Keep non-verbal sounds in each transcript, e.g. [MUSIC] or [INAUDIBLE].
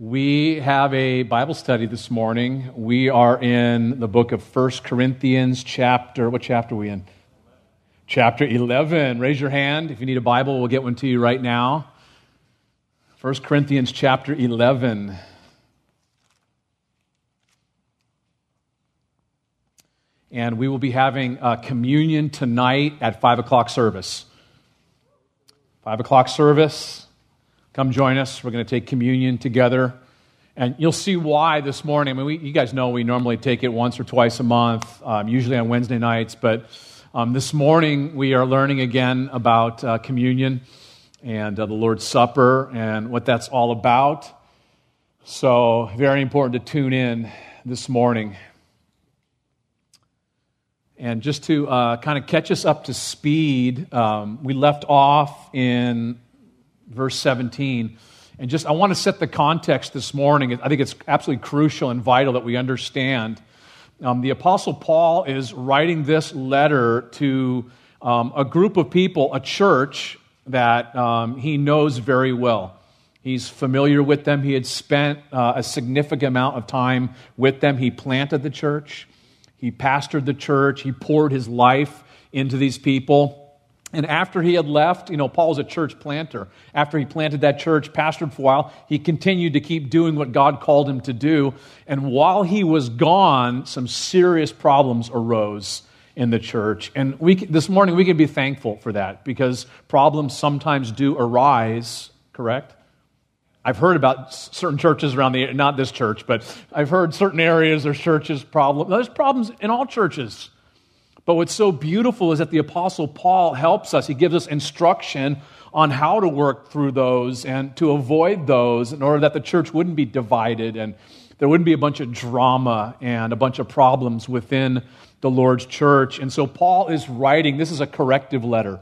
We have a Bible study this morning. We are in the book of First Corinthians, chapter, what chapter are we in? Chapter 11. Raise your hand if you need a Bible. We'll get one to you right now. First Corinthians, chapter 11. And we will be having a communion tonight at 5 o'clock service. 5 o'clock service. Come join us. We're going to take communion together. And you'll see why this morning. I mean, we, you guys know we normally take it once or twice a month, um, usually on Wednesday nights. But um, this morning we are learning again about uh, communion and uh, the Lord's Supper and what that's all about. So, very important to tune in this morning. And just to uh, kind of catch us up to speed, um, we left off in verse 17. And just, I want to set the context this morning. I think it's absolutely crucial and vital that we understand. Um, the Apostle Paul is writing this letter to um, a group of people, a church that um, he knows very well. He's familiar with them. He had spent uh, a significant amount of time with them. He planted the church, he pastored the church, he poured his life into these people. And after he had left, you know, Paul was a church planter. After he planted that church, pastored for a while, he continued to keep doing what God called him to do. And while he was gone, some serious problems arose in the church. And we, this morning, we can be thankful for that because problems sometimes do arise, correct? I've heard about certain churches around the, not this church, but I've heard certain areas or churches problem. There's problems in all churches. But what's so beautiful is that the Apostle Paul helps us. He gives us instruction on how to work through those and to avoid those in order that the church wouldn't be divided and there wouldn't be a bunch of drama and a bunch of problems within the Lord's church. And so Paul is writing, this is a corrective letter.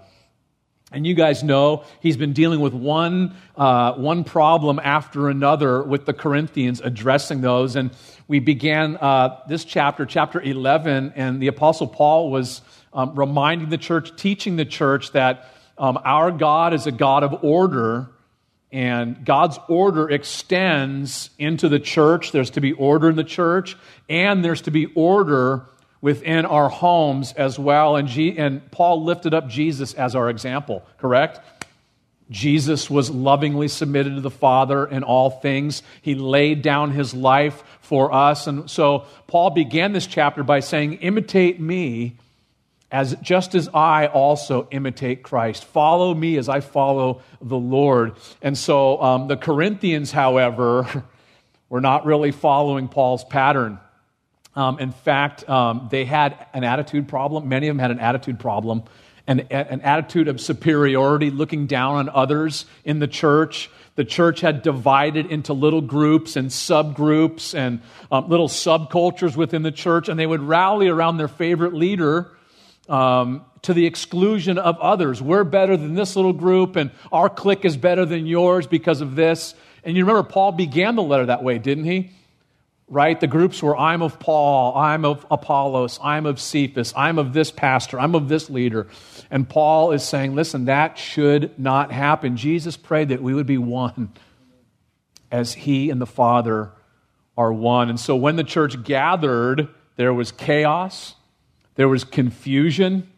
And you guys know he's been dealing with one, uh, one problem after another with the Corinthians, addressing those. And we began uh, this chapter, chapter 11, and the Apostle Paul was um, reminding the church, teaching the church that um, our God is a God of order, and God's order extends into the church. There's to be order in the church, and there's to be order within our homes as well. And, G- and Paul lifted up Jesus as our example, correct? Jesus was lovingly submitted to the Father in all things. He laid down his life for us. And so Paul began this chapter by saying, Imitate me as just as I also imitate Christ. Follow me as I follow the Lord. And so um, the Corinthians, however, [LAUGHS] were not really following Paul's pattern. Um, in fact, um, they had an attitude problem. Many of them had an attitude problem, an, an attitude of superiority, looking down on others in the church. The church had divided into little groups and subgroups and um, little subcultures within the church, and they would rally around their favorite leader um, to the exclusion of others. We're better than this little group, and our clique is better than yours because of this. And you remember, Paul began the letter that way, didn't he? Right? The groups were I'm of Paul, I'm of Apollos, I'm of Cephas, I'm of this pastor, I'm of this leader. And Paul is saying, listen, that should not happen. Jesus prayed that we would be one as he and the Father are one. And so when the church gathered, there was chaos, there was confusion,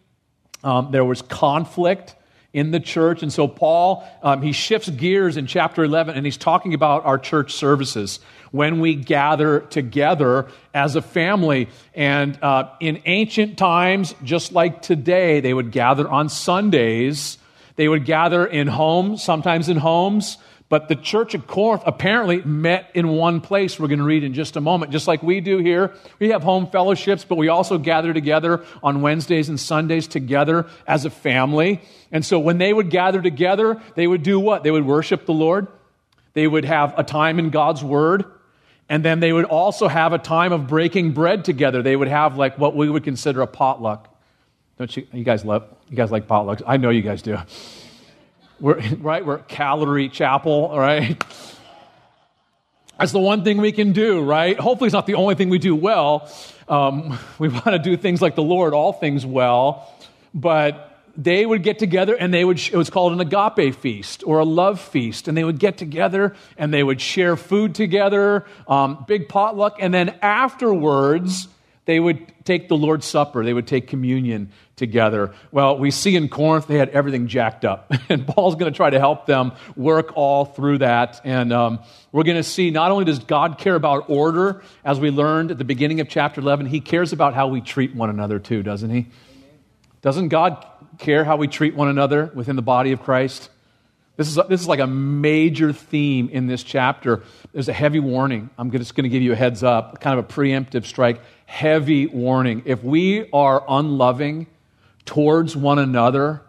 um, there was conflict in the church. And so Paul, um, he shifts gears in chapter 11 and he's talking about our church services when we gather together as a family. And uh, in ancient times, just like today, they would gather on Sundays. They would gather in homes, sometimes in homes. But the church of Corinth apparently met in one place. We're going to read in just a moment. Just like we do here, we have home fellowships, but we also gather together on Wednesdays and Sundays together as a family. And so when they would gather together, they would do what? They would worship the Lord. They would have a time in God's Word. And then they would also have a time of breaking bread together. They would have like what we would consider a potluck. Don't you, you guys love, you guys like potlucks? I know you guys do. We're, [LAUGHS] right? We're Calvary Chapel, right? That's the one thing we can do, right? Hopefully, it's not the only thing we do well. Um, [LAUGHS] we want to do things like the Lord, all things well. But they would get together and they would, it was called an agape feast or a love feast. And they would get together and they would share food together, um, big potluck. And then afterwards, they would take the Lord's Supper, they would take communion together. Well, we see in Corinth they had everything jacked up, [LAUGHS] and Paul's going to try to help them work all through that. And um, we're going to see not only does God care about order, as we learned at the beginning of chapter 11, he cares about how we treat one another too, doesn't he? Doesn't God care how we treat one another within the body of Christ? This is, this is like a major theme in this chapter. There's a heavy warning. I'm just going to give you a heads up, kind of a preemptive strike. Heavy warning. If we are unloving towards one another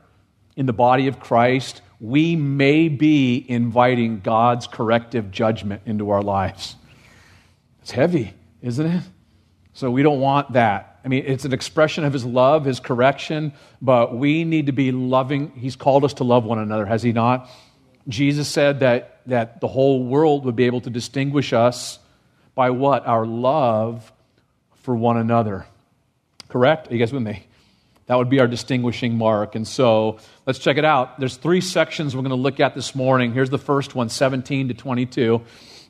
in the body of Christ, we may be inviting God's corrective judgment into our lives. It's heavy, isn't it? So we don't want that. I mean, it's an expression of his love, his correction, but we need to be loving. He's called us to love one another, has he not? Jesus said that, that the whole world would be able to distinguish us by what? Our love for one another. Correct? Are you guys with me? That would be our distinguishing mark. And so let's check it out. There's three sections we're going to look at this morning. Here's the first one 17 to 22.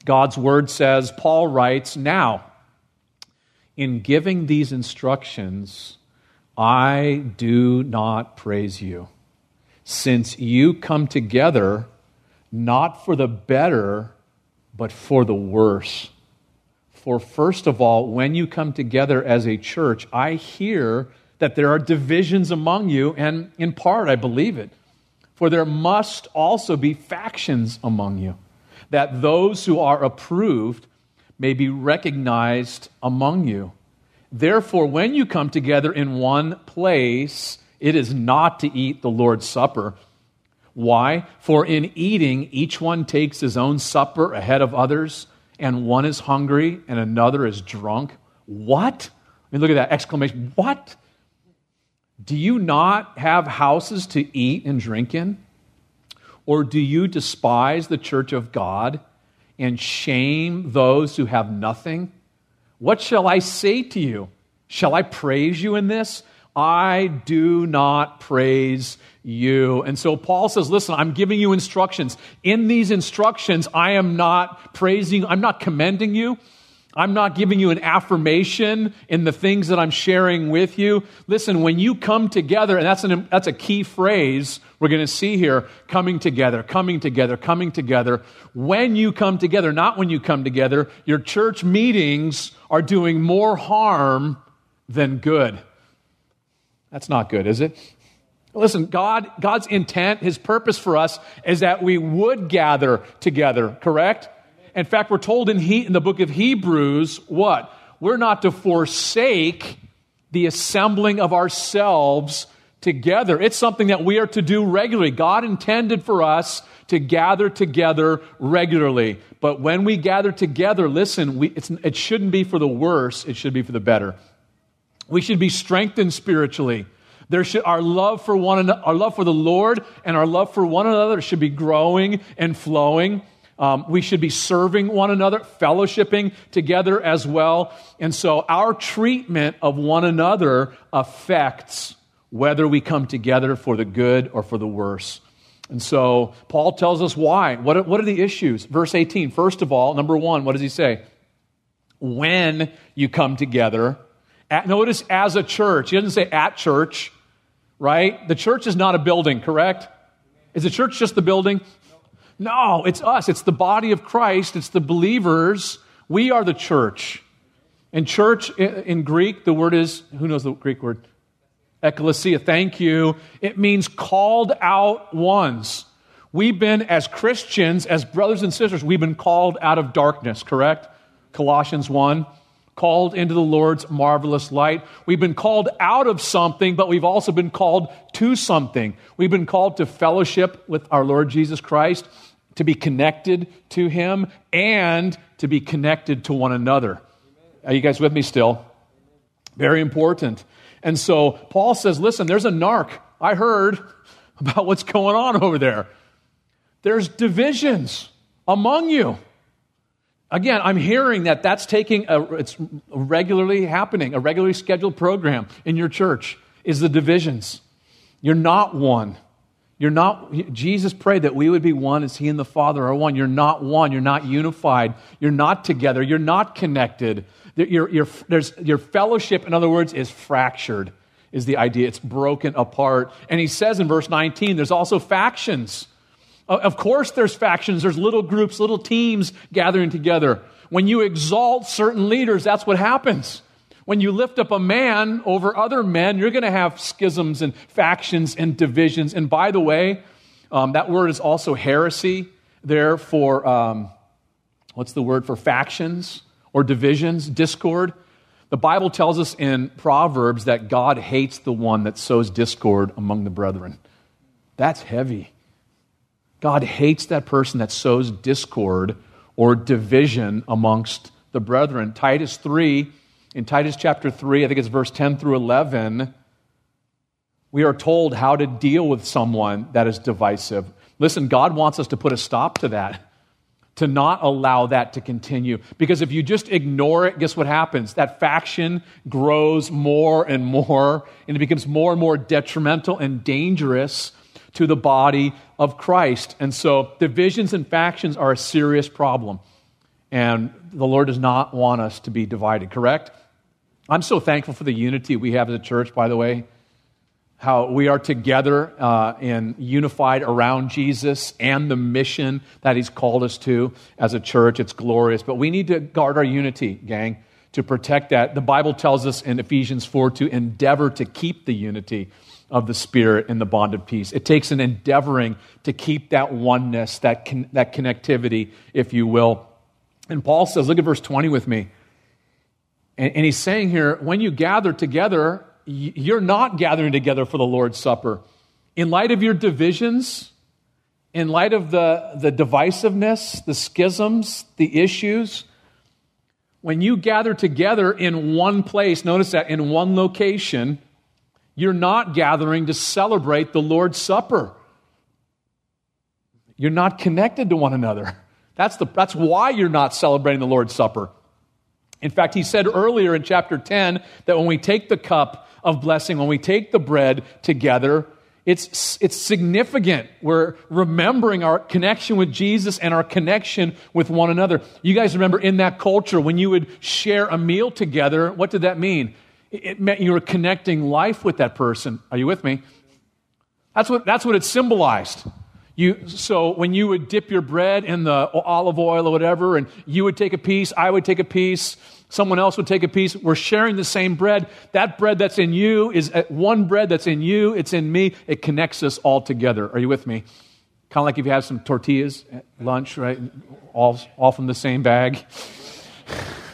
God's word says, Paul writes, Now, in giving these instructions, I do not praise you, since you come together not for the better, but for the worse. For first of all, when you come together as a church, I hear that there are divisions among you, and in part I believe it. For there must also be factions among you, that those who are approved may be recognized among you. Therefore, when you come together in one place, it is not to eat the Lord's Supper. Why? For in eating, each one takes his own supper ahead of others, and one is hungry and another is drunk. What? I mean, look at that exclamation. What? Do you not have houses to eat and drink in? Or do you despise the church of God and shame those who have nothing? What shall I say to you? Shall I praise you in this? I do not praise you. And so Paul says, listen, I'm giving you instructions. In these instructions, I am not praising, I'm not commending you. I'm not giving you an affirmation in the things that I'm sharing with you. Listen, when you come together, and that's, an, that's a key phrase we're going to see here coming together, coming together, coming together. When you come together, not when you come together, your church meetings are doing more harm than good. That's not good, is it? Listen, God, God's intent, His purpose for us is that we would gather together, correct? In fact, we're told in, he, in the book of Hebrews what? We're not to forsake the assembling of ourselves together. It's something that we are to do regularly. God intended for us to gather together regularly. But when we gather together, listen, we, it shouldn't be for the worse, it should be for the better. We should be strengthened spiritually. There should, our love for one our love for the Lord and our love for one another should be growing and flowing. Um, we should be serving one another, fellowshipping together as well. And so our treatment of one another affects whether we come together for the good or for the worse. And so Paul tells us why. What are, what are the issues? Verse 18. First of all, number one, what does he say? When you come together, at, notice as a church. He doesn't say at church, right? The church is not a building, correct? Is the church just the building? No, it's us. It's the body of Christ. It's the believers. We are the church. And church in Greek, the word is, who knows the Greek word? Ecclesia. Thank you. It means called out ones. We've been, as Christians, as brothers and sisters, we've been called out of darkness, correct? Colossians 1 called into the Lord's marvelous light. We've been called out of something, but we've also been called to something. We've been called to fellowship with our Lord Jesus Christ to be connected to Him and to be connected to one another. Are you guys with me still? Very important. And so Paul says, listen, there's a narc. I heard [LAUGHS] about what's going on over there. There's divisions among you. Again, I'm hearing that that's taking a, it's regularly happening, a regularly scheduled program in your church is the divisions. You're not one. You're not, Jesus prayed that we would be one as He and the Father are one. You're not one. You're not unified. You're not together. You're not connected. Your, your, your fellowship, in other words, is fractured, is the idea. It's broken apart. And He says in verse 19, there's also factions. Of course, there's factions. There's little groups, little teams gathering together. When you exalt certain leaders, that's what happens. When you lift up a man over other men, you're going to have schisms and factions and divisions. And by the way, um, that word is also heresy there for, um, what's the word for factions or divisions, discord. The Bible tells us in Proverbs that God hates the one that sows discord among the brethren. That's heavy. God hates that person that sows discord or division amongst the brethren. Titus 3 in Titus chapter 3, I think it's verse 10 through 11, we are told how to deal with someone that is divisive. Listen, God wants us to put a stop to that, to not allow that to continue. Because if you just ignore it, guess what happens? That faction grows more and more, and it becomes more and more detrimental and dangerous to the body of Christ. And so, divisions and factions are a serious problem. And the Lord does not want us to be divided, correct? I'm so thankful for the unity we have as a church, by the way. How we are together uh, and unified around Jesus and the mission that He's called us to as a church. It's glorious. But we need to guard our unity, gang, to protect that. The Bible tells us in Ephesians 4 to endeavor to keep the unity of the Spirit in the bond of peace. It takes an endeavoring to keep that oneness, that, con- that connectivity, if you will. And Paul says, look at verse 20 with me. And, and he's saying here, when you gather together, you're not gathering together for the Lord's Supper. In light of your divisions, in light of the, the divisiveness, the schisms, the issues, when you gather together in one place, notice that in one location, you're not gathering to celebrate the Lord's Supper. You're not connected to one another. That's, the, that's why you're not celebrating the Lord's Supper. In fact, he said earlier in chapter 10 that when we take the cup of blessing, when we take the bread together, it's, it's significant. We're remembering our connection with Jesus and our connection with one another. You guys remember in that culture, when you would share a meal together, what did that mean? It meant you were connecting life with that person. Are you with me? That's what, that's what it symbolized. You, so when you would dip your bread in the olive oil or whatever, and you would take a piece, I would take a piece, someone else would take a piece, we're sharing the same bread. That bread that's in you is uh, one bread that's in you, it's in me. It connects us all together. Are you with me? Kind of like if you have some tortillas at lunch, right? All, all from the same bag. [LAUGHS]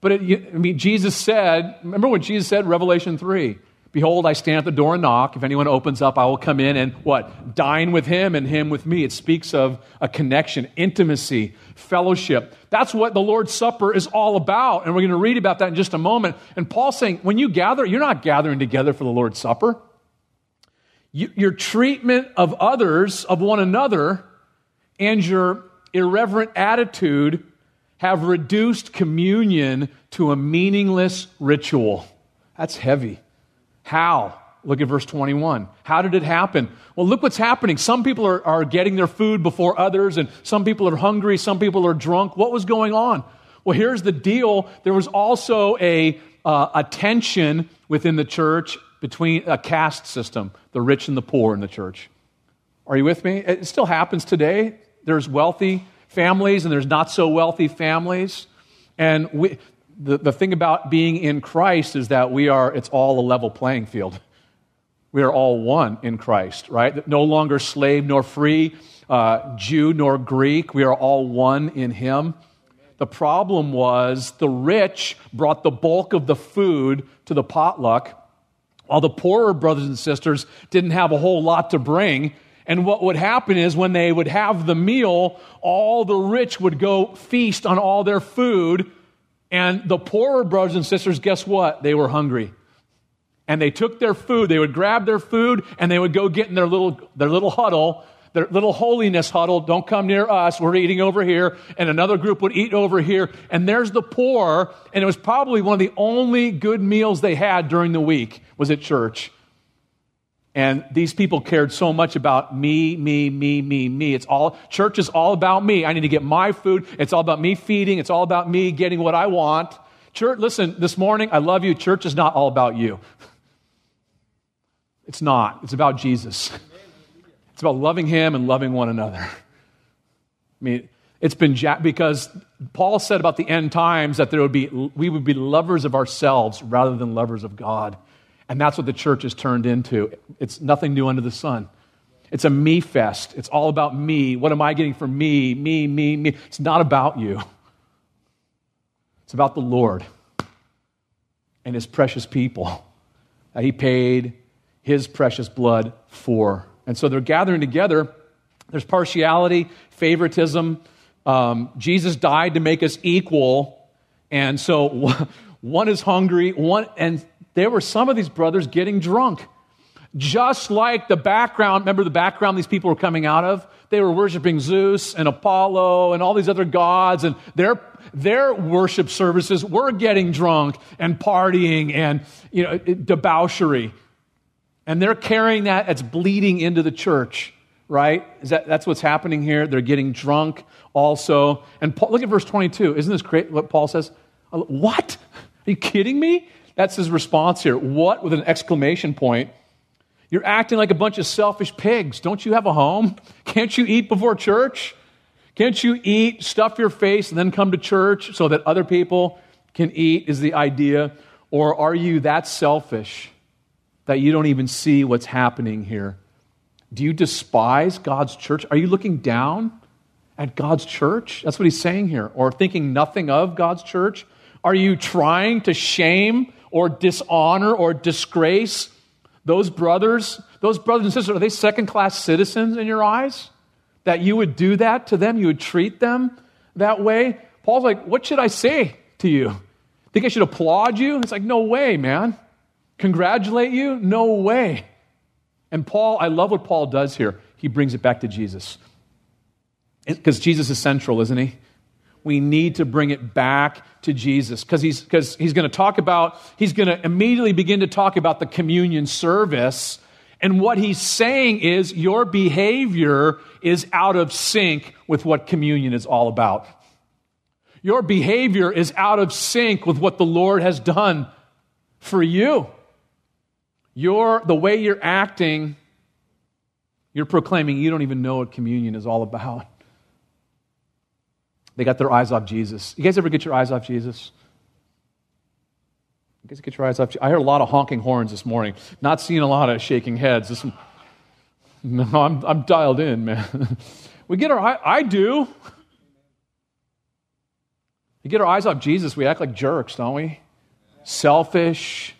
but it, I mean, Jesus said, remember what Jesus said Revelation 3? Behold, I stand at the door and knock. If anyone opens up, I will come in and what? Dine with him and him with me. It speaks of a connection, intimacy, fellowship. That's what the Lord's Supper is all about. And we're going to read about that in just a moment. And Paul's saying, when you gather, you're not gathering together for the Lord's Supper. You, your treatment of others, of one another, and your irreverent attitude have reduced communion to a meaningless ritual. That's heavy. How? Look at verse 21. How did it happen? Well, look what's happening. Some people are, are getting their food before others, and some people are hungry, some people are drunk. What was going on? Well, here's the deal there was also a, uh, a tension within the church between a caste system, the rich and the poor in the church. Are you with me? It still happens today. There's wealthy families and there's not so wealthy families. And we, the, the thing about being in Christ is that we are, it's all a level playing field. [LAUGHS] We are all one in Christ, right? No longer slave nor free, uh, Jew nor Greek. We are all one in Him. The problem was the rich brought the bulk of the food to the potluck, while the poorer brothers and sisters didn't have a whole lot to bring. And what would happen is when they would have the meal, all the rich would go feast on all their food and the poorer brothers and sisters, guess what? They were hungry. And they took their food, they would grab their food, and they would go get in their little, their little huddle, their little holiness huddle. Don't come near us, we're eating over here. And another group would eat over here. And there's the poor, and it was probably one of the only good meals they had during the week was at church. And these people cared so much about me, me, me, me, me. It's all, church is all about me. I need to get my food. It's all about me feeding. It's all about me getting what I want. Church, listen, this morning, I love you. Church is not all about you. [LAUGHS] It's not. It's about Jesus. [LAUGHS] It's about loving Him and loving one another. [LAUGHS] I mean, it's been because Paul said about the end times that there would be, we would be lovers of ourselves rather than lovers of God. And that's what the church has turned into. It's nothing new under the sun. It's a me fest. It's all about me. What am I getting from me? Me, me, me. It's not about you. It's about the Lord and his precious people that he paid his precious blood for. And so they're gathering together. There's partiality, favoritism. Um, Jesus died to make us equal. And so one is hungry, one, and there were some of these brothers getting drunk. Just like the background, remember the background these people were coming out of? They were worshiping Zeus and Apollo and all these other gods, and their, their worship services were getting drunk and partying and you know, debauchery. And they're carrying that, it's bleeding into the church, right? Is that, that's what's happening here. They're getting drunk also. And Paul, look at verse 22. Isn't this great what Paul says? Uh, what? Are you kidding me? That's his response here. What with an exclamation point. You're acting like a bunch of selfish pigs. Don't you have a home? Can't you eat before church? Can't you eat, stuff your face, and then come to church so that other people can eat? Is the idea. Or are you that selfish that you don't even see what's happening here? Do you despise God's church? Are you looking down at God's church? That's what he's saying here. Or thinking nothing of God's church? Are you trying to shame or dishonor or disgrace those brothers, those brothers and sisters, are they second class citizens in your eyes? That you would do that to them? You would treat them that way? Paul's like, what should I say to you? Think I should applaud you? It's like, no way, man. Congratulate you? No way. And Paul, I love what Paul does here. He brings it back to Jesus. Because Jesus is central, isn't he? We need to bring it back to Jesus because he's, cause he's going to talk about, he's going to immediately begin to talk about the communion service. And what he's saying is your behavior is out of sync with what communion is all about. Your behavior is out of sync with what the Lord has done for you. Your, the way you're acting, you're proclaiming you don't even know what communion is all about. They got their eyes off Jesus. You guys ever get your eyes off Jesus? You guys get your eyes off? I heard a lot of honking horns this morning. Not seeing a lot of shaking heads. This, no, I'm, I'm dialed in, man. [LAUGHS] we get our I, I do. We get our eyes off Jesus, we act like jerks, don't we? Selfish,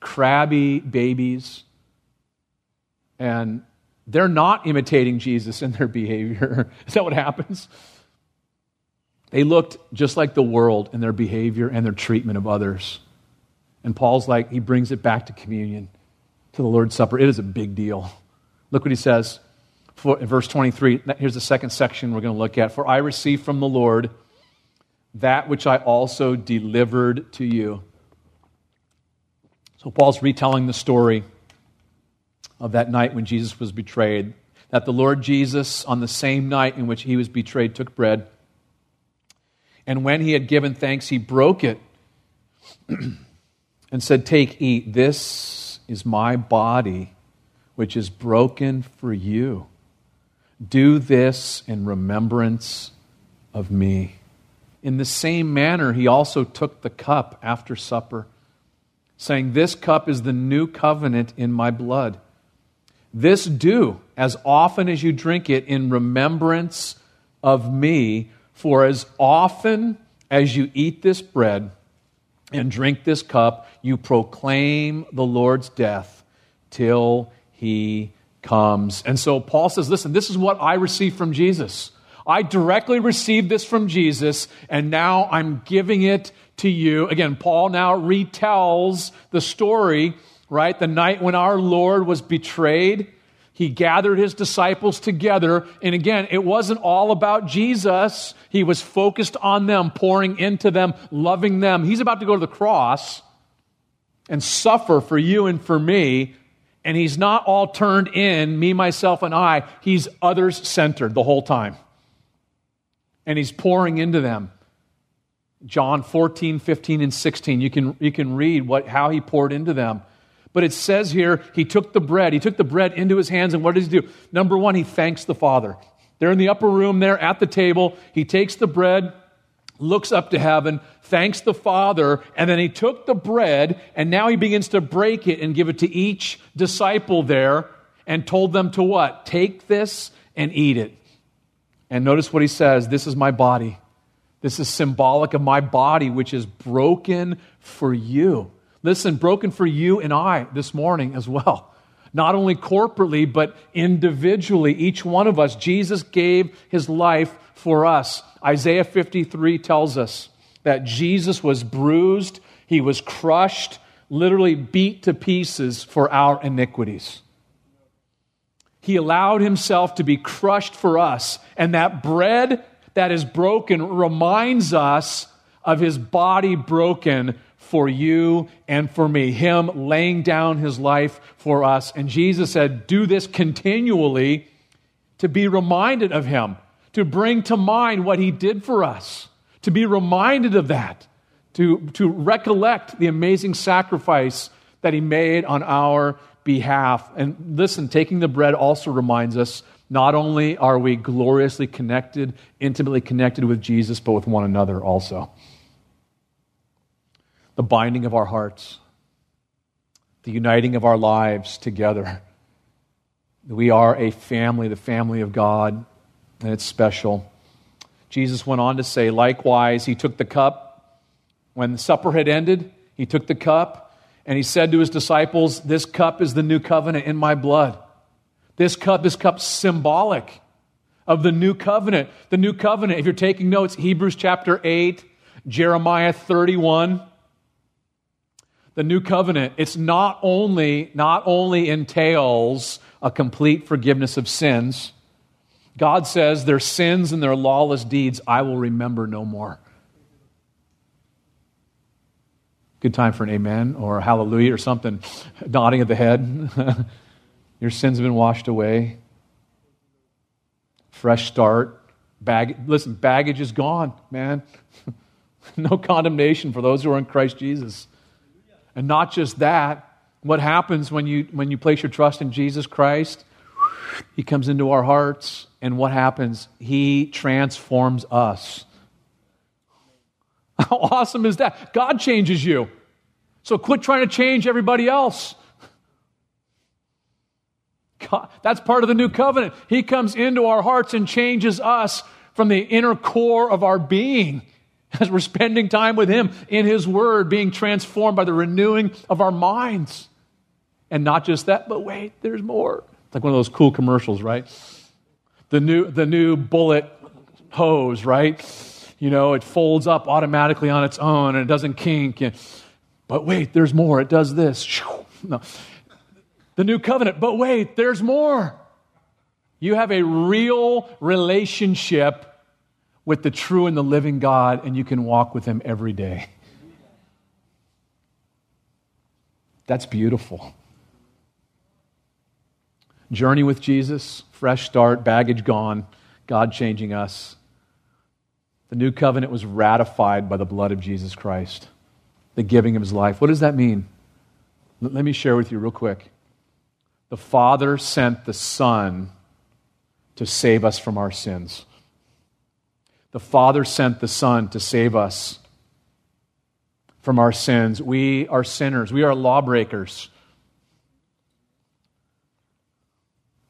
crabby babies. And they're not imitating Jesus in their behavior. [LAUGHS] Is that what happens? They looked just like the world in their behavior and their treatment of others. And Paul's like, he brings it back to communion, to the Lord's Supper. It is a big deal. Look what he says for, in verse 23. Here's the second section we're going to look at. For I received from the Lord that which I also delivered to you. So Paul's retelling the story of that night when Jesus was betrayed. That the Lord Jesus, on the same night in which he was betrayed, took bread. And when he had given thanks, he broke it and said, Take, eat. This is my body, which is broken for you. Do this in remembrance of me. In the same manner, he also took the cup after supper, saying, This cup is the new covenant in my blood. This do as often as you drink it in remembrance of me. For as often as you eat this bread and drink this cup, you proclaim the Lord's death till he comes. And so Paul says, Listen, this is what I received from Jesus. I directly received this from Jesus, and now I'm giving it to you. Again, Paul now retells the story, right? The night when our Lord was betrayed he gathered his disciples together. And again, it wasn't all about Jesus. He was focused on them, pouring into them, loving them. He's about to go to the cross and suffer for you and for me. And he's not all turned in, me, myself, and I. He's others centered the whole time. And he's pouring into them. John 14, 15, and 16. You can, you can read what, how he poured into them. But it says here, he took the bread. He took the bread into his hands, and what does he do? Number one, he thanks the Father. They're in the upper room there at the table. He takes the bread, looks up to heaven, thanks the Father, and then he took the bread, and now he begins to break it and give it to each disciple there, and told them to what? Take this and eat it. And notice what he says this is my body. This is symbolic of my body, which is broken for you. Listen, broken for you and I this morning as well not only corporately, but individually. Each one of us, Jesus gave his life for us. Isaiah 53 tells us that Jesus was bruised, he was crushed, literally beat to pieces for our iniquities. He allowed himself to be crushed for us, and that bread that is broken reminds us of his body broken for you and for me. Him laying down his life for us. And Jesus said, Do this continually to be reminded of him, to bring to mind what he did for us, to be reminded of that, to, to recollect the amazing sacrifice that he made on our behalf. And listen, taking the bread also reminds us not only are we gloriously connected, intimately connected with Jesus, but with one another also the binding of our hearts, the uniting of our lives together. [LAUGHS] We are a family, the family of God, and it's special. Jesus went on to say, likewise, he took the cup. When the supper had ended, he took the cup and he said to his disciples, This cup is the new covenant in my blood. This cup, this cup symbolic of the new covenant. The new covenant, if you're taking notes, Hebrews chapter 8, Jeremiah 31, the new covenant, it's not only, not only entails a complete forgiveness of sins, God says their sins and their lawless deeds I will remember no more. Good time for an amen or hallelujah or something, [LAUGHS] nodding of the head. [LAUGHS] Your sins have been washed away. Fresh start. Bag, listen, baggage is gone, man. [LAUGHS] no condemnation for those who are in Christ Jesus. And not just that, what happens when you, when you place your trust in Jesus Christ? He comes into our hearts, and what happens? He transforms us. [LAUGHS] How awesome is that? God changes you. So quit trying to change everybody else. [LAUGHS] God, that's part of the new covenant. He comes into our hearts and changes us from the inner core of our being [LAUGHS] as we're spending time with Him in His Word, being transformed by the renewing of our minds. And not just that, but wait, there's more. It's like one of those cool commercials, right? The new, the new bullet hose, right? You know, it folds up automatically on its own and it doesn't kink. And, but wait, there's more. It does this. [LAUGHS] No. The new covenant, but wait, there's more. You have a real relationship with the true and the living God, and you can walk with Him every day. That's beautiful. Journey with Jesus, fresh start, baggage gone, God changing us. The new covenant was ratified by the blood of Jesus Christ, the giving of his life. What does that mean? Let me share with you real quick. The Father sent the Son to save us from our sins. The Father sent the Son to save us from our sins. We are sinners, we are lawbreakers.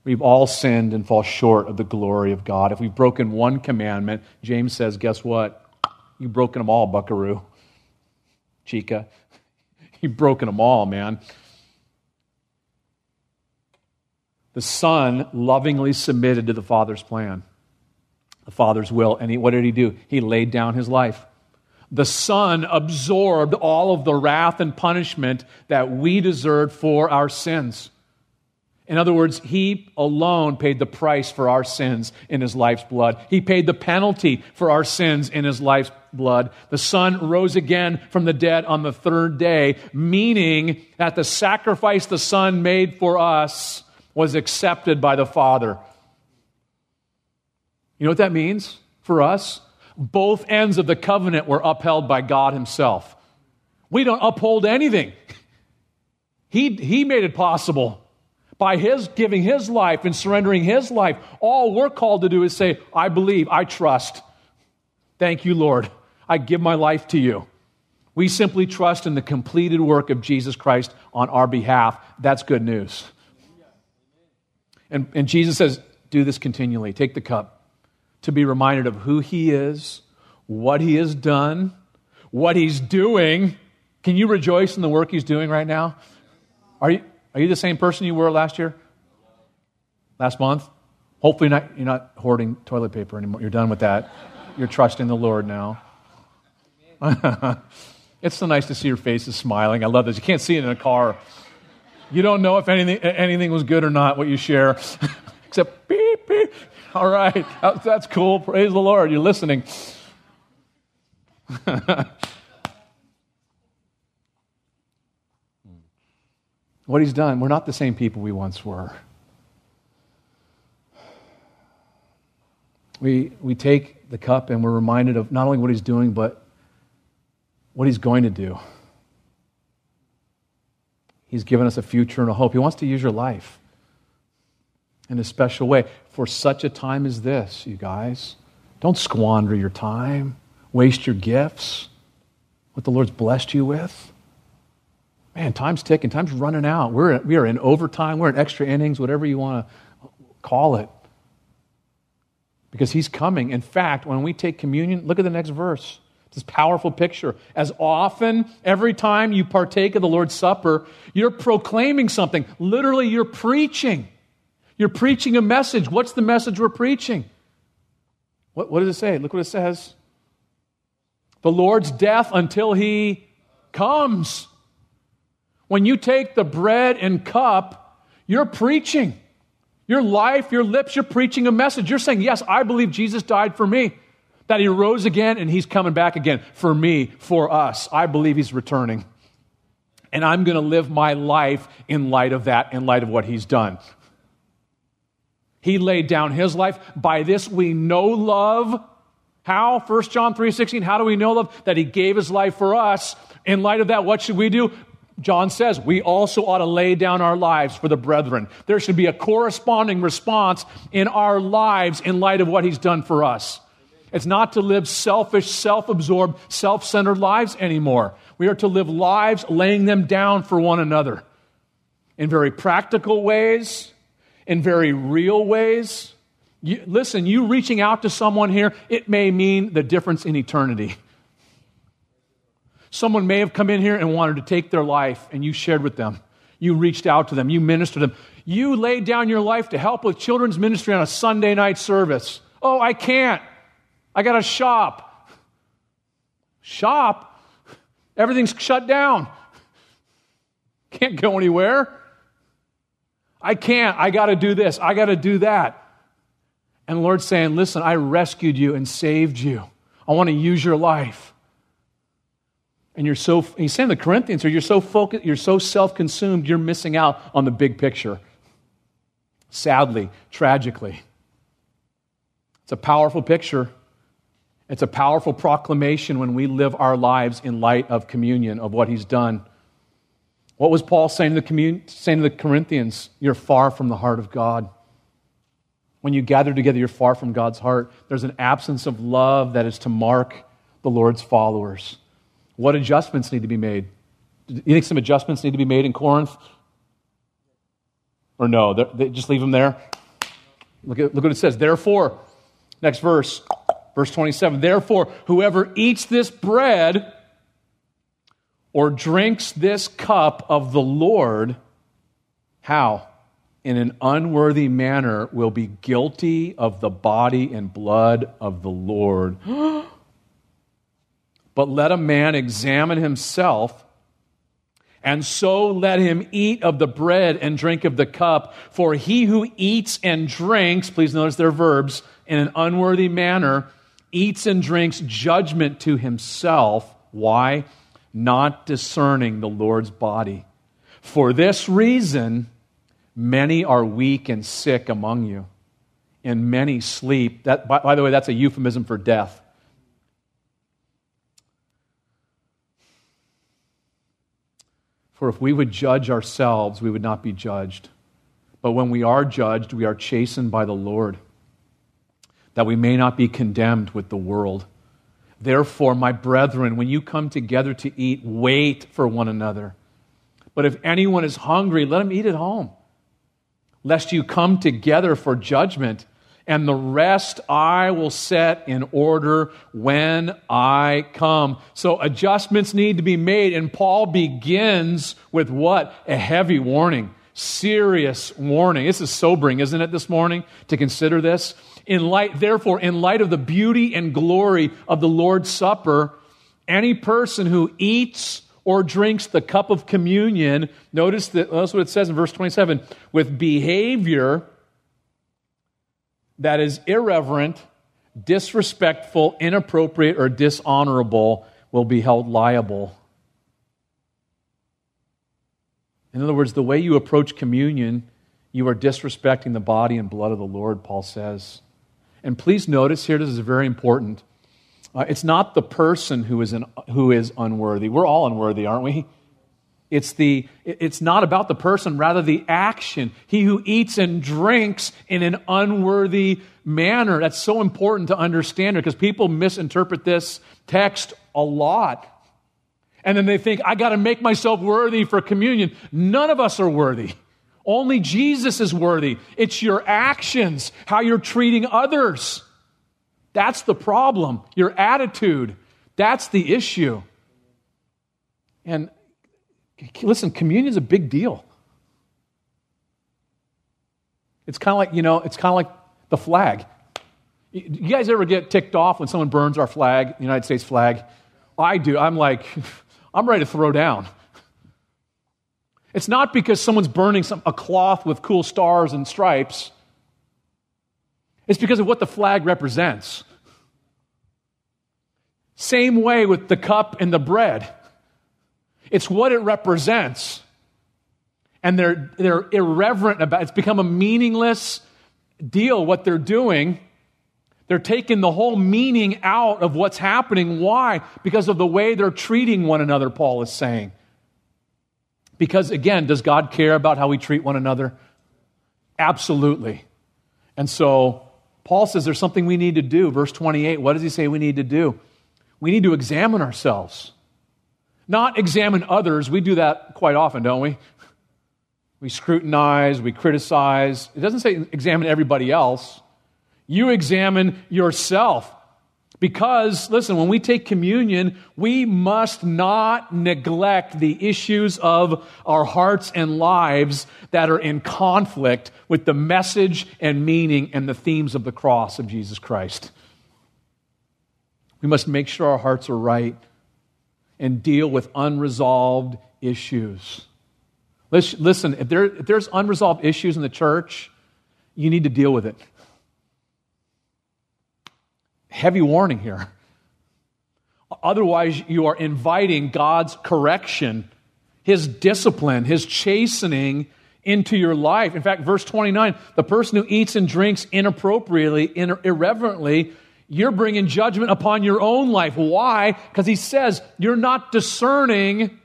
We've all sinned and fall short of the glory of God. If we've broken one commandment, James says, guess what? You've broken them all, buckaroo. Chica. [LAUGHS] You've broken them all, man. The Son lovingly submitted to the Father's plan the Father's will. And he, what did he do? He laid down his life. The Son absorbed all of the wrath and punishment that we deserved for our sins. In other words, He alone paid the price for our sins in His life's blood. He paid the penalty for our sins in His life's blood. The Son rose again from the dead on the third day, meaning that the sacrifice the Son made for us was accepted by the Father. You know what that means for us? Both ends of the covenant were upheld by God Himself. We don't uphold anything. [LAUGHS] He, he made it possible by His giving His life and surrendering His life. All we're called to do is say, I believe, I trust. Thank you, Lord. I give my life to you. We simply trust in the completed work of Jesus Christ on our behalf. That's good news. And, and Jesus says, Do this continually. Take the cup to be reminded of who He is, what He has done, what He's doing. Can you rejoice in the work He's doing right now? Are you, are you the same person you were last year? Last month? Hopefully, not, you're not hoarding toilet paper anymore. You're done with that. You're trusting the Lord now. [LAUGHS] it's so nice to see your faces smiling. I love this. You can't see it in a car. You don't know if anything, anything was good or not, what you share, [LAUGHS] except beep, beep. [LAUGHS] All right, that's cool. Praise the Lord. You're listening. [LAUGHS] what he's done, we're not the same people we once were. We, we take the cup and we're reminded of not only what he's doing, but what he's going to do. He's given us a future and a hope. He wants to use your life in a special way for such a time as this, you guys. Don't squander your time, waste your gifts, what the Lord's blessed you with. Man, time's ticking, time's running out. We're, we are in overtime, we're in extra innings, whatever you want to call it. Because He's coming. In fact, when we take communion, look at the next verse. This powerful picture. As often, every time you partake of the Lord's Supper, you're proclaiming something. Literally, you're preaching. You're preaching a message. What's the message we're preaching? What, what does it say? Look what it says. The Lord's death until he comes. When you take the bread and cup, you're preaching. Your life, your lips, you're preaching a message. You're saying, Yes, I believe Jesus died for me that he rose again and he's coming back again for me, for us. I believe he's returning. And I'm going to live my life in light of that, in light of what he's done. He laid down his life. By this we know love. How? 1 John 3:16. How do we know love? That he gave his life for us. In light of that, what should we do? John says we also ought to lay down our lives for the brethren. There should be a corresponding response in our lives in light of what he's done for us. It's not to live selfish, self absorbed, self centered lives anymore. We are to live lives laying them down for one another in very practical ways, in very real ways. You, listen, you reaching out to someone here, it may mean the difference in eternity. Someone may have come in here and wanted to take their life, and you shared with them. You reached out to them. You ministered to them. You laid down your life to help with children's ministry on a Sunday night service. Oh, I can't. I got to shop. Shop? Everything's shut down. Can't go anywhere. I can't. I got to do this. I got to do that. And the Lord's saying, Listen, I rescued you and saved you. I want to use your life. And you're so, he's saying the Corinthians, you're so focused, you're so self consumed, you're missing out on the big picture. Sadly, tragically. It's a powerful picture. It's a powerful proclamation when we live our lives in light of communion, of what he's done. What was Paul saying to, the commun- saying to the Corinthians? You're far from the heart of God. When you gather together, you're far from God's heart. There's an absence of love that is to mark the Lord's followers. What adjustments need to be made? You think some adjustments need to be made in Corinth? Or no? They, just leave them there? Look, at, look what it says. Therefore, next verse. Verse 27 Therefore, whoever eats this bread or drinks this cup of the Lord, how? In an unworthy manner will be guilty of the body and blood of the Lord. [GASPS] but let a man examine himself, And so let him eat of the bread and drink of the cup. For he who eats and drinks, please notice their verbs, in an unworthy manner, eats and drinks judgment to himself. Why? Not discerning the Lord's body. For this reason, many are weak and sick among you, and many sleep. That, by, by the way, that's a euphemism for death. For if we would judge ourselves, we would not be judged. But when we are judged, we are chastened by the Lord, that we may not be condemned with the world. Therefore, my brethren, when you come together to eat, wait for one another. But if anyone is hungry, let him eat at home, lest you come together for judgment and the rest I will set in order when I come. So adjustments need to be made, and Paul begins with what? A heavy warning, serious warning. This is sobering, isn't it, this morning, to consider this? In light, therefore, in light of the beauty and glory of the Lord's Supper, any person who eats or drinks the cup of communion, notice that that's what it says in verse 27, with behavior that is irreverent, disrespectful, inappropriate, or dishonorable will be held liable. In other words, the way you approach communion, you are disrespecting the body and blood of the Lord, Paul says. And please notice here, this is very important. Uh, it's not the person who is, who is unworthy. We're all unworthy, aren't we? It's, the, it's not about the person, rather the action. He who eats and drinks in an unworthy manner. That's so important to understand because people misinterpret this text a lot. And then they think, I got to make myself worthy for communion. None of us are worthy. Only Jesus is worthy. It's your actions, how you're treating others. That's the problem. Your attitude. That's the issue. And Listen, communion is a big deal. It's kind of like, you know, it's kind of like the flag. You guys ever get ticked off when someone burns our flag, the United States flag? I do. I'm like, [LAUGHS] I'm ready to throw down. It's not because someone's burning some, a cloth with cool stars and stripes. It's because of what the flag represents. Same way with the cup and the bread. It's what it represents. And they're, they're irreverent about it. It's become a meaningless deal, what they're doing. They're taking the whole meaning out of what's happening. Why? Because of the way they're treating one another, Paul is saying. Because, again, does God care about how we treat one another? Absolutely. And so, Paul says there's something we need to do. Verse 28, what does he say we need to do? We need to examine ourselves not examine others. We do that quite often, don't we? We scrutinize, we criticize. It doesn't say examine everybody else. You examine yourself. Because, listen, when we take communion, we must not neglect the issues of our hearts and lives that are in conflict with the message and meaning and the themes of the cross of Jesus Christ. We must make sure our hearts are right and deal with unresolved issues. Listen, if, there, if there's unresolved issues in the church, you need to deal with it. Heavy warning here. Otherwise, you are inviting God's correction, His discipline, His chastening into your life. In fact, verse 29 the person who eats and drinks inappropriately, irreverently, you're bringing judgment upon your own life. Why? Because he says you're not discerning.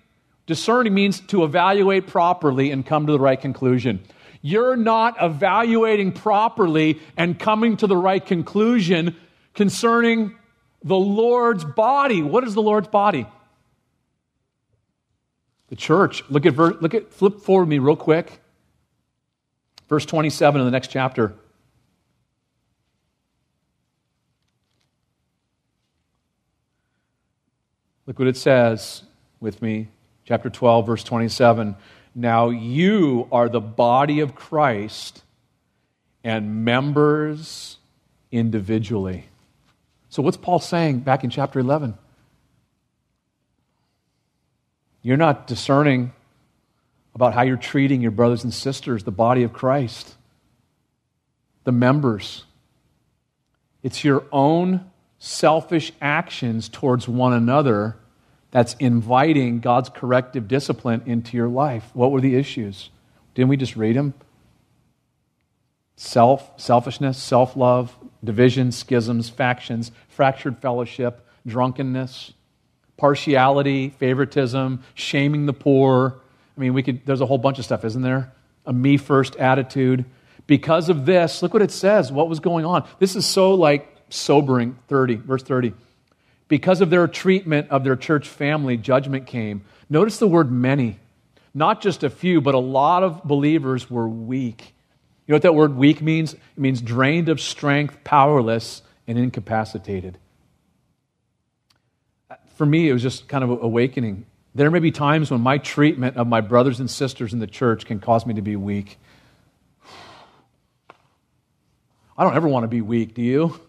Discerning means to evaluate properly and come to the right conclusion. You're not evaluating properly and coming to the right conclusion concerning the Lord's body. What is the Lord's body? The church. Look at, verse, look at flip forward me real quick. Verse 27 in the next chapter. Look what it says with me, chapter 12, verse 27. Now you are the body of Christ and members individually. So, what's Paul saying back in chapter 11? You're not discerning about how you're treating your brothers and sisters, the body of Christ, the members. It's your own selfish actions towards one another that's inviting God's corrective discipline into your life. What were the issues? Didn't we just read them? Self, selfishness, self love, division, schisms, factions, fractured fellowship, drunkenness, partiality, favoritism, shaming the poor. I mean, we could, there's a whole bunch of stuff, isn't there? A me first attitude. Because of this, look what it says, what was going on. This is so like sobering. 30, verse 30. Because of their treatment of their church family, judgment came. Notice the word many. Not just a few, but a lot of believers were weak. You know what that word weak means? It means drained of strength, powerless, and incapacitated. Uh, for me, it was just kind of awakening. There may be times when my treatment of my brothers and sisters in the church can cause me to be weak. I don't ever want to be weak, do you?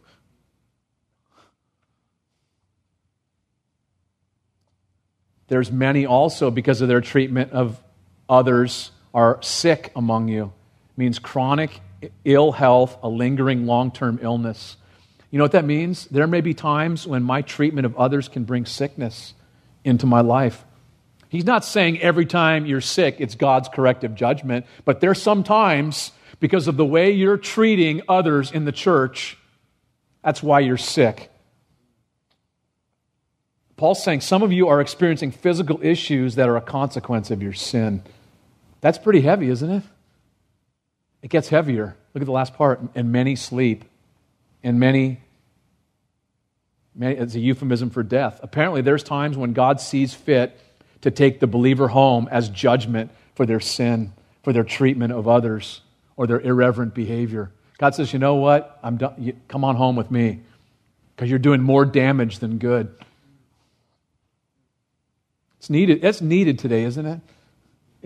There's many also, because of their treatment of others, are sick among you. Means chronic ill health, a lingering long term illness. You know what that means? There may be times when my treatment of others can bring sickness into my life. He's not saying every time you're sick, it's God's corrective judgment, but there's some times because of the way you're treating others in the church, that's why you're sick. Paul's saying some of you are experiencing physical issues that are a consequence of your sin. That's pretty heavy, isn't it? It gets heavier. Look at the last part. And many sleep, and many, many it's a euphemism for death. Apparently, there's times when God sees fit to take the believer home as judgment for their sin, for their treatment of others, or their irreverent behavior. God says, You know what? I'm done. Come on home with me because you're doing more damage than good. It's needed. It's needed today, isn't it?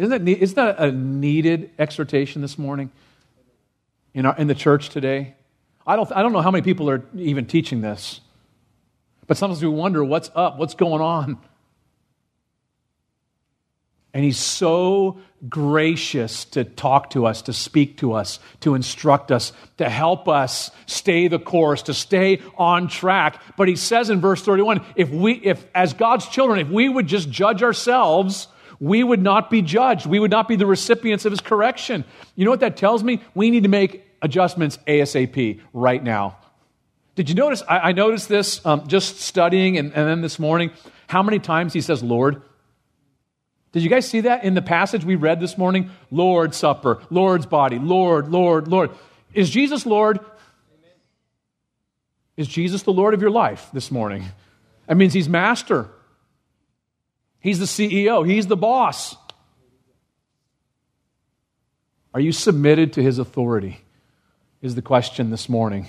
Isn't that, isn't that a needed exhortation this morning in, our, in the church today? I don't, I don't know how many people are even teaching this, but sometimes we wonder what's up, what's going on. And he's so gracious to talk to us, to speak to us, to instruct us, to help us stay the course, to stay on track. But he says in verse 31, if we, if as God's children, if we would just judge ourselves, we would not be judged. We would not be the recipients of his correction. You know what that tells me? We need to make adjustments ASAP right now. Did you notice? I, I noticed this um, just studying and, and then this morning. How many times he says, Lord? Did you guys see that in the passage we read this morning? Lord's Supper, Lord's body, Lord, Lord, Lord. Is Jesus Lord? Amen. Is Jesus the Lord of your life this morning? That means he's master. He's the CEO, he's the boss. Are you submitted to his authority? Is the question this morning.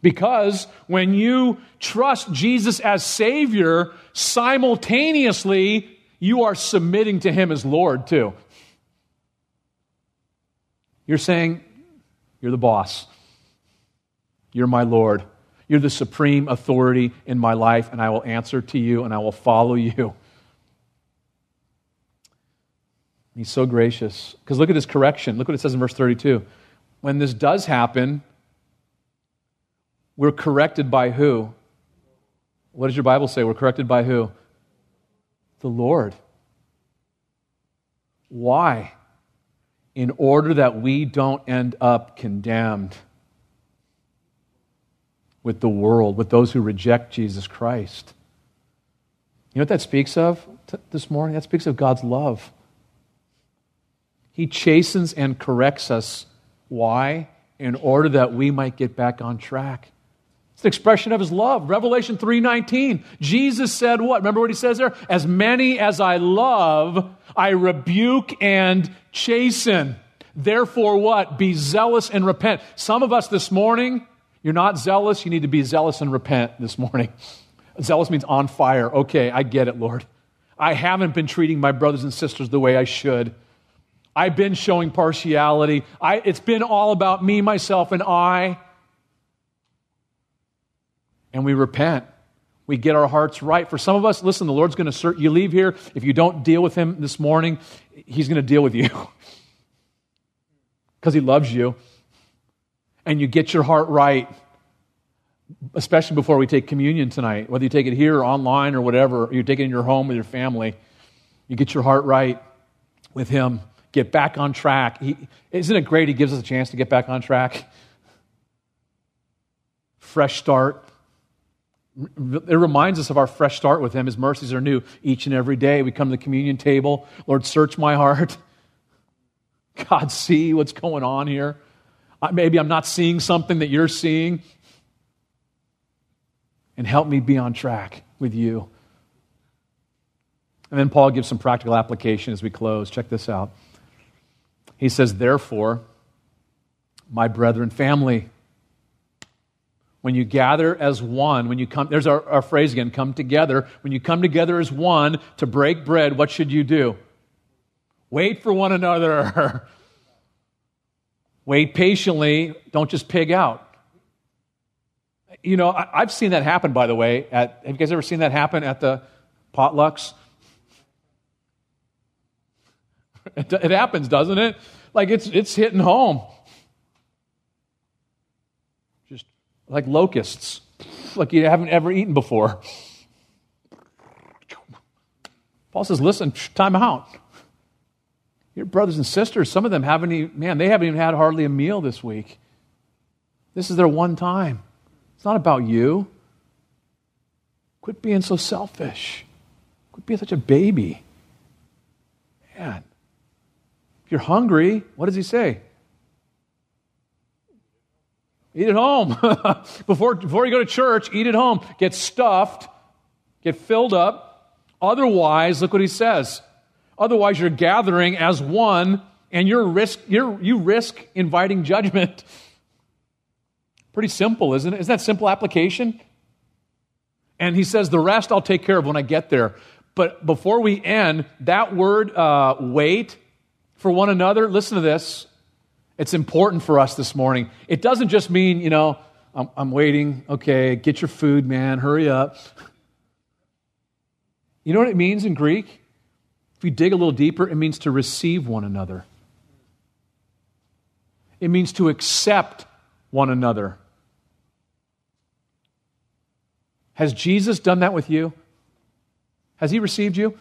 Because when you trust Jesus as Savior, simultaneously you are submitting to Him as Lord, too. You're saying, You're the boss. You're my Lord. You're the supreme authority in my life, and I will answer to you and I will follow you. He's so gracious. Because look at this correction. Look what it says in verse 32. When this does happen, we're corrected by who? What does your Bible say? We're corrected by who? the Lord. Why? In order that we don't end up condemned with the world, with those who reject Jesus Christ. You know what that speaks of t- this morning? That speaks of God's love. He chastens and corrects us. Why? In order that we might get back on track. It's an expression of his love. Revelation 3:19. Jesus said what? Remember what he says there? As many as I love, I rebuke and chasten. Therefore what? Be zealous and repent. Some of us this morning, you're not zealous, you need to be zealous and repent this morning. Zealous means on fire. Okay, I get it, Lord. I haven't been treating my brothers and sisters the way I should. I've been showing partiality. I, it's been all about me, myself, and I and we repent. We get our hearts right. For some of us, listen, the Lord's going to search. You leave here, if you don't deal with Him this morning, He's going to deal with you [LAUGHS] because He loves you. And you get your heart right, especially before we take communion tonight, whether you take it here or online or whatever, or you take it in your home with your family. You get your heart right with Him, get back on track. He, isn't it great He gives us a chance to get back on track? Fresh start. It reminds us of our fresh start with Him. His mercies are new each and every day. We come to the communion table. Lord, search my heart. [LAUGHS] God, see what's going on here. Maybe I'm not seeing something that you're seeing. And help me be on track with you. And then Paul gives some practical application as we close. Check this out. He says, Therefore, my brethren, family, when you gather as one, when you come, there's our, our, phrase again, come together. When you come together as one to break bread, what should you do? Wait for one another. [LAUGHS] Wait patiently. Don't just pig out. You know, I, have seen that happen, by the way. At, have you guys ever seen that happen at the potlucks? [LAUGHS] It, happens, doesn't it? Like it's, it's hitting home. Just like locusts, like you haven't ever eaten before. Paul says, listen, time out. Your brothers and sisters, some of them haven't even, man, they haven't even had hardly a meal this week. This is their one time. It's not about you. Quit being so selfish. Quit being such a baby. Man, you're hungry, what does he say? Eat at home. [LAUGHS] before, before you go to church, eat at home. Get stuffed, get filled up. Otherwise, look what he says. Otherwise, you're gathering as one and you're risk, you're, you risk inviting judgment. [LAUGHS] Pretty simple, isn't it? Isn't that simple application? And he says, The rest I'll take care of when I get there. But before we end, that word, uh, wait for one another, listen to this. It's important for us this morning. It doesn't just mean, you know, I'm, I'm waiting, okay, get your food, man, hurry up. You know what it means in Greek? If you dig a little deeper, it means to receive one another. It means to accept one another. Has Jesus done that with you? Has he received you?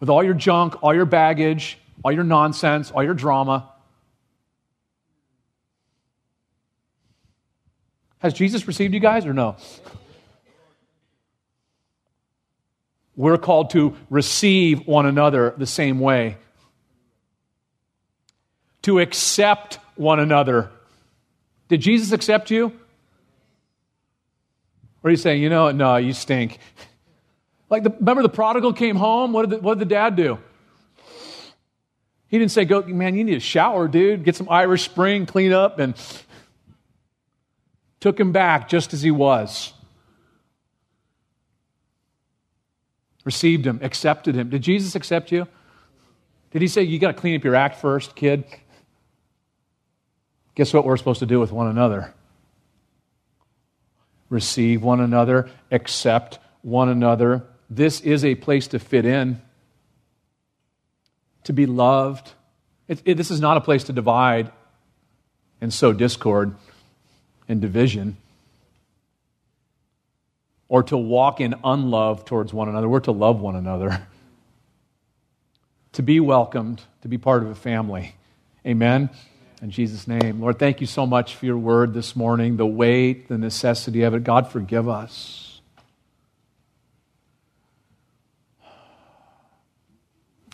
With all your junk, all your baggage, all your nonsense, all your drama. Has Jesus received you guys or no? We're called to receive one another the same way, to accept one another. Did Jesus accept you? Or are you saying, you know, no, you stink? Like, the, remember the prodigal came home? What did the, what did the dad do? He didn't say, go, man, you need a shower, dude. Get some Irish Spring, clean up, and took him back just as he was. Received him, accepted him. Did Jesus accept you? Did he say, you got to clean up your act first, kid? Guess what we're supposed to do with one another? Receive one another, accept one another. This is a place to fit in, to be loved. It, it, this is not a place to divide and sow discord and division or to walk in unlove towards one another. We're to love one another, [LAUGHS] to be welcomed, to be part of a family. Amen. In Jesus' name. Lord, thank you so much for your word this morning, the weight, the necessity of it. God, forgive us.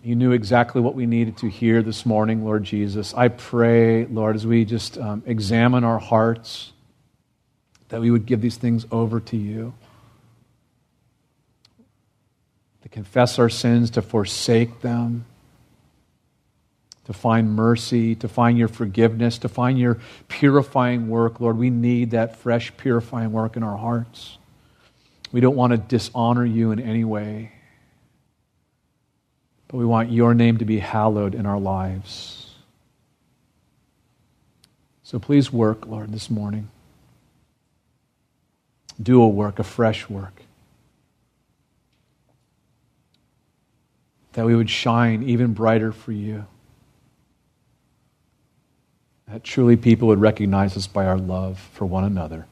You knew exactly what we needed to hear this morning, Lord Jesus. I pray, Lord, as we just um, examine our hearts, that we would give these things over to you. To confess our sins, to forsake them, to find mercy, to find your forgiveness, to find your purifying work. Lord, we need that fresh, purifying work in our hearts. We don't want to dishonor you in any way, but we want your name to be hallowed in our lives. So please work, Lord, this morning do a work, a fresh work. that we would shine even brighter for you. That truly people would recognize us by our love for one another.